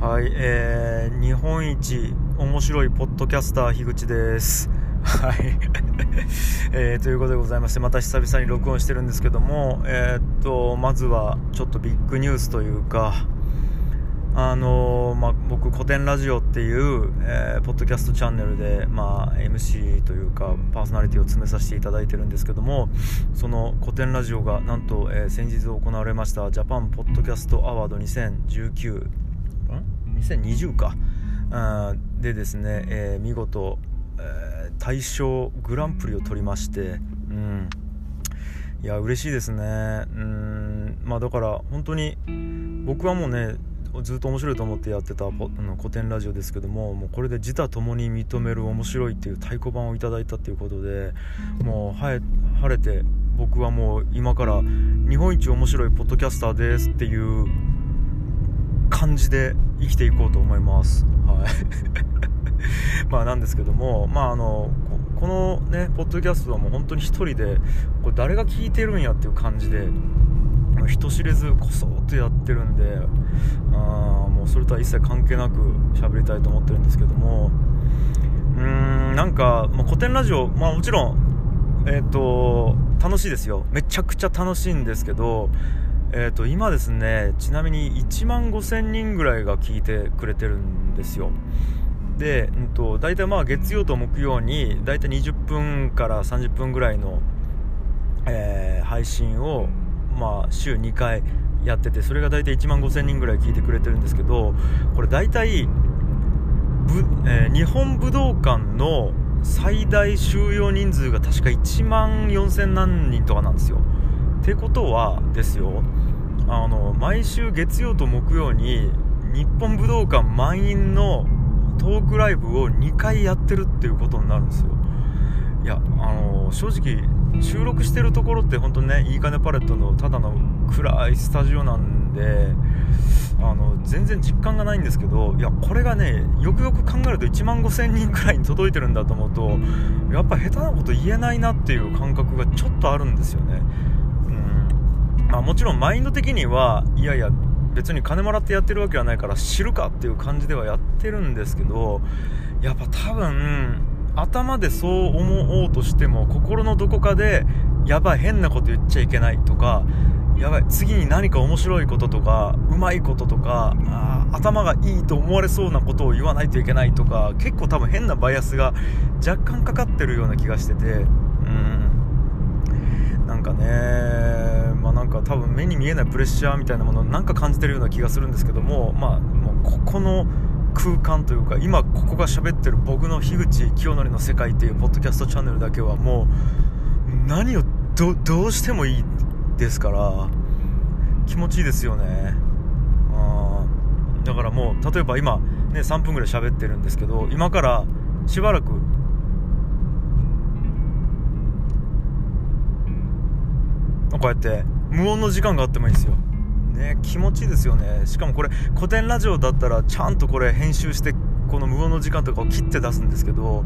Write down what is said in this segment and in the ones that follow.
はい、えー、日本一面白いポッドキャスター樋口です。はい、えー、ということでございましてまた久々に録音してるんですけども、えー、っとまずはちょっとビッグニュースというかあのー、まあ、僕古典ラジオっていう、えー、ポッドキャストチャンネルで、まあ、MC というかパーソナリティを詰めさせていただいてるんですけどもその古典ラジオがなんと、えー、先日行われましたジャパンポッドキャストアワード2019 2020か、でですね、えー、見事、えー、大賞グランプリを取りまして、うん、いや嬉しいですね。うん。まあだから本当に僕はもうねずっと面白いと思ってやってたの古典ラジオですけどももうこれで自他ともに認める面白いっていう太鼓判をいただいたっていうことでもう晴れて僕はもう今から日本一面白いポッドキャスターですっていう感じで生きていこうと思います。はい まあなんですけども、まああのこのねポッドキャストはもう本当に1人でこれ誰が聞いてるんやっていう感じで人知れずこそっとやってるんであもうそれとは一切関係なく喋りたいと思ってるんですけどもうーんなんか、まあ、古典ラジオ、まあ、もちろん、えーと楽しいですよめちゃくちゃ楽しいんですけどえー、と今ですねちなみに1万5000人ぐらいが聞いてくれてるんですよ。で、うんと、大体まあ月曜と木曜に大体20分から30分ぐらいの、えー、配信を、まあ、週2回やっててそれが大体1万5000人ぐらい聞いてくれてるんですけどこれ大体ぶ、えー、日本武道館の最大収容人数が確か1万4000何人とかなんですよ。てことはですよあの毎週月曜と木曜に日本武道館満員のトークライブを2回やってるっていうことになるんですよ。いやあの正直収録してるところって本当にねいいかねパレットのただの暗いスタジオなんであの全然実感がないんですけどいやこれがねよくよく考えると1万5000人くらいに届いてるんだと思うとやっぱ下手なこと言えないなっていう感覚がちょっとあるんですよね。あ、もちろんマインド的にはいやいや別に金もらってやってるわけはないから知るかっていう感じではやってるんですけどやっぱ多分頭でそう思おうとしても心のどこかでやばい変なこと言っちゃいけないとかやばい次に何か面白いこととかうまいこととかあ頭がいいと思われそうなことを言わないといけないとか結構多分変なバイアスが若干かかってるような気がしててうん。なんかねか多分目に見えないプレッシャーみたいなものをなんか感じてるような気がするんですけどもまあもうここの空間というか今ここが喋ってる僕の樋口清則の世界っていうポッドキャストチャンネルだけはもう何をどうしてもいいですから気持ちいいですよね。あだからもう例えば今ね3分ぐらい喋ってるんですけど今からしばらくこうやって無音の時間があってもいいですよ。ね気持ちいいですよね。しかもこれ古典ラジオだったらちゃんとこれ編集してこの無音の時間とかを切って出すんですけど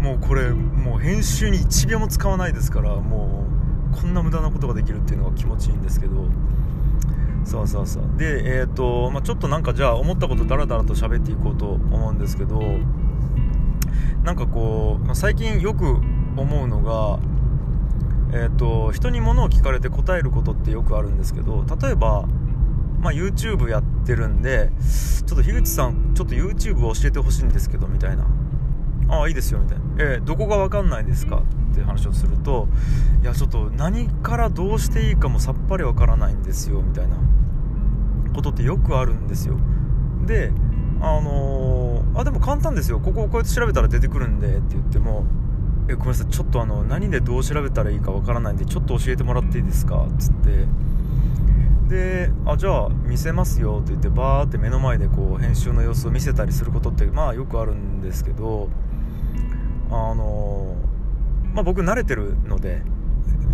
もうこれもう編集に1秒も使わないですからもうこんな無駄なことができるっていうのが気持ちいいんですけど。そうそうそうでえっ、ー、と、まあ、ちょっとなんかじゃあ思ったことダラダラと喋っていこうと思うんですけどなんかこう、まあ、最近よく思うのがえーと、人に物を聞かれて答えることってよくあるんですけど例えば、まあ、YouTube やってるんでちょっと樋口さんちょっと YouTube を教えてほしいんですけどみたいな。ああいいですよみたいな。えー、どこが分かんないですか？って話をするといやちょっと何からどうしていいかもさっぱり分からないんですよみたいな。ことってよくあるんですよ。であのー、あでも簡単ですよ。ここをこうやって調べたら出てくるんでって言ってもえごめんなさい。ちょっとあの何でどう調べたらいいかわからないんでちょっと教えてもらっていいですか？っつって。であじゃあ見せますよって言ってバーって目の前でこう編集の様子を見せたりすることってまあよくあるんですけどあのまあ僕慣れてるので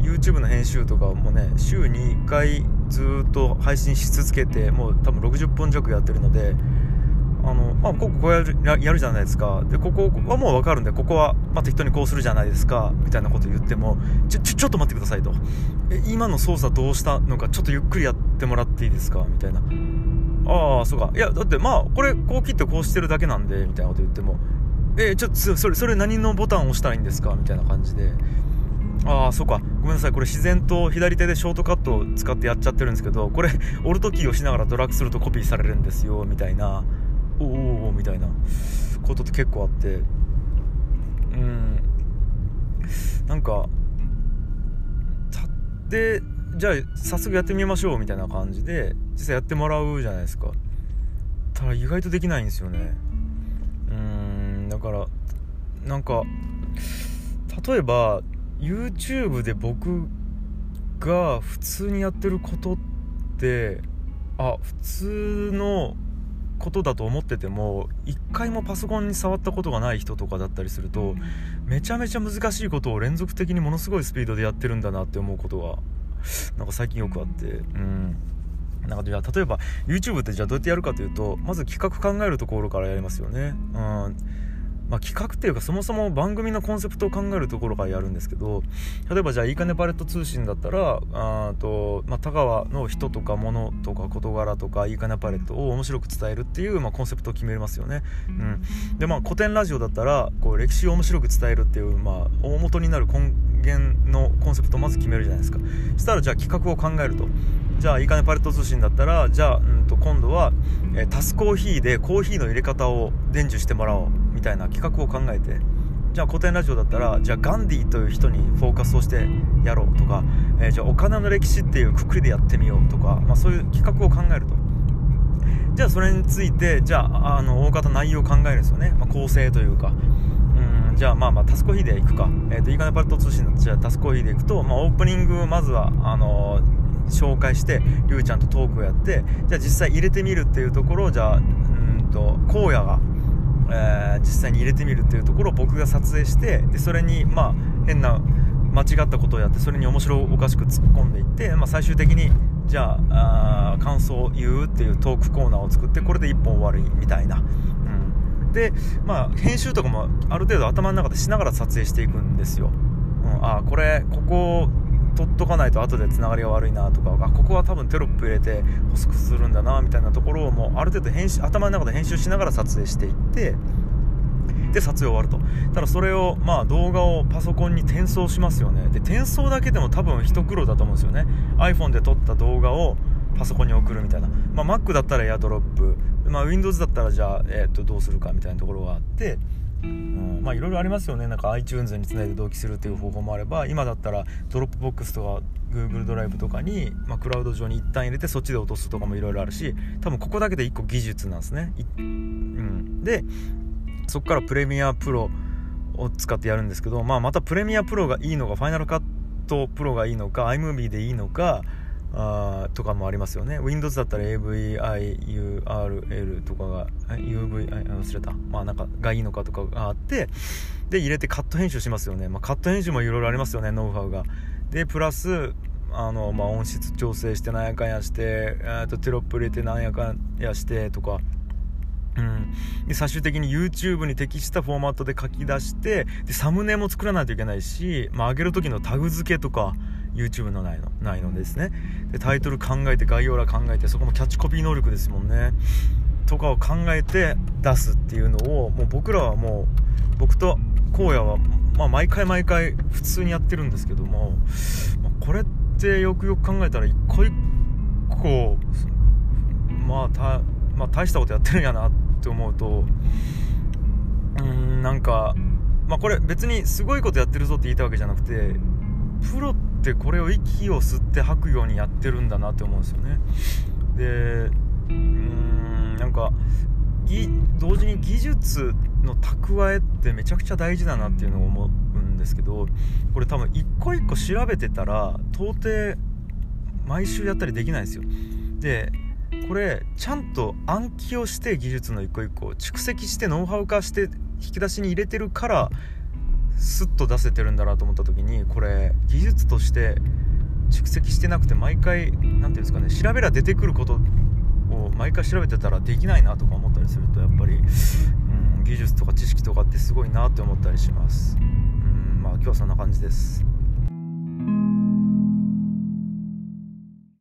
YouTube の編集とかもね週に1回ずっと配信し続けてもう多分60本弱やってるのであの、まあ、こここうやるやるじゃないですか。でここはもう分かるんでここは、まあ、適当にこうするじゃないですか。みたいなこと言ってもちょちょちょっと待ってくださいと。え今の操作どうしたのかちょっとゆっくりやってもらっていいですか？みたいな。ああそうか。いやだってまあこれこう切ってこうしてるだけなんでみたいなこと言っても。え、ちょっとそれそれ何のボタンを押したらいいんですか？みたいな感じで。ああそうか。ごめんなさい。これ自然と左手でショートカットを使ってやっちゃってるんですけどこれオルトキーをしながらドラッグするとコピーされるんですよみたいな。おおみたいなことって結構あってうん。なんかでじゃあ早速やってみましょうみたいな感じで実際やってもらうじゃないですか。ただ意外とできないんですよね。うんだからなんか例えば YouTube で僕が普通にやってることってあ普通のことだと思ってても一回もパソコンに触ったことがない人とかだったりするとめちゃめちゃ難しいことを連続的にものすごいスピードでやってるんだなって思うことがなんか最近よくあってうん。なんかじゃあ例えば YouTube ってじゃあどうやってやるかというとまず企画考えるところからやりますよね。うんまあ、企画っていうかそもそも番組のコンセプトを考えるところからやるんですけど例えばじゃあいいかねパレット通信だったらあと、まあ、田川の人とか物とか事柄とかいいかねパレットを面白く伝えるっていう、まあ、コンセプトを決めますよね、うん、でまあ古典ラジオだったらこう歴史を面白く伝えるっていう、まあ、大元になる根源のコンセプトをまず決めるじゃないですか。そしたらじゃあ企画を考えると。じゃあいいかねパレット通信だったらじゃあ、うんと今度は、えー、タスコーヒーでコーヒーの入れ方を伝授してもらおうみたいな企画を考えてじゃあ古典ラジオだったらじゃあガンディという人にフォーカスをしてやろうとか、えー、じゃあお金の歴史っていうくくりでやってみようとか、まあ、そういう企画を考えると。じゃあそれについてじゃああの大方内容を考えるんですよね、まあ、構成というか。じゃあまあまあタスコヒーでいくか、えーと、いいかねパレット通信だとじゃあタスコヒーでいくと、まあ、オープニングまずはあのー、紹介してりゅうちゃんとトークをやってじゃあ実際入れてみるっていうところをじゃあうんと荒野がえー、実際に入れてみるっていうところを僕が撮影してでそれにまあ変な間違ったことをやってそれに面白おかしく突っ込んでいって、まあ、最終的にじゃあ感想を言うっていうトークコーナーを作ってこれで1本終わりみたいな、うん、でまあ編集とかもある程度頭の中でしながら撮影していくんですよ、うん、ああこれここ取っとかないと後でつながりが悪いなとかあここは多分テロップ入れて補足するんだなみたいなところをもうある程度編集頭の中で編集しながら撮影していってで撮影終わると。ただそれをまあ動画をパソコンに転送しますよね。で転送だけでも多分一苦労だと思うんですよね。iPhone で撮った動画をパソコンに送るみたいな、まあ、Mac だったら AirDrop、まあ、Windows だったらじゃあ、えー、とどうするかみたいなところがあって、まあいろいろありますよね。なんか iTunes につないで同期するっていう方法もあれば今だったら Dropbox とか Google ドライブとかに、まあ、クラウド上に一旦入れてそっちで落とすとかもいろいろあるし多分ここだけで1個技術なんですね、うん、でそこから Premiere Pro を使ってやるんですけど、まあ、また Premiere Pro がいいのか Final Cut Pro がいいのか iMovie でいいのかあとかもありますよね。Windows だったら AVIURL とかが UV 忘れた。まあなんかがいいのかとかがあってで入れてカット編集しますよね、まあ、カット編集もいろいろありますよねノウハウが。でプラスあの、まあ、音質調整してなんやかんやしてとテロップ入れてなんやかんやしてとか。うん、で最終的に YouTube に適したフォーマットで書き出してでサムネも作らないといけないし、まあ、上げる時のタグ付けとか YouTube のないのないのですね。でタイトル考えて概要欄考えてそこもキャッチコピー能力ですもんね。とかを考えて出すっていうのをもう僕らはもう僕と荒野は、まあ、毎回毎回普通にやってるんですけども、まあ、これってよくよく考えたら一個一個まあた、まあ、大したことやってるんやなって思うとうんなんかまあこれ別にすごいことやってるぞって言いたわけじゃなくてプロってこれを息を吸って吐くようにやってるんだなって思うんですよね。でうーんなんか同時に技術の蓄えってめちゃくちゃ大事だなっていうのを思うんですけどこれ多分一個一個調べてたら到底毎週やったりできないんですよ。でこれちゃんと暗記をして技術の一個一個蓄積してノウハウ化して引き出しに入れてるからスッと出せてるんだなと思った時にこれ技術として蓄積してなくて毎回何て言うんですかね調べら出てくることを毎回調べてたらできないなとか思ったりするとやっぱり、うん、技術とか知識とかってすごいなって思ったりします。うんまあ今日はそんな感じです。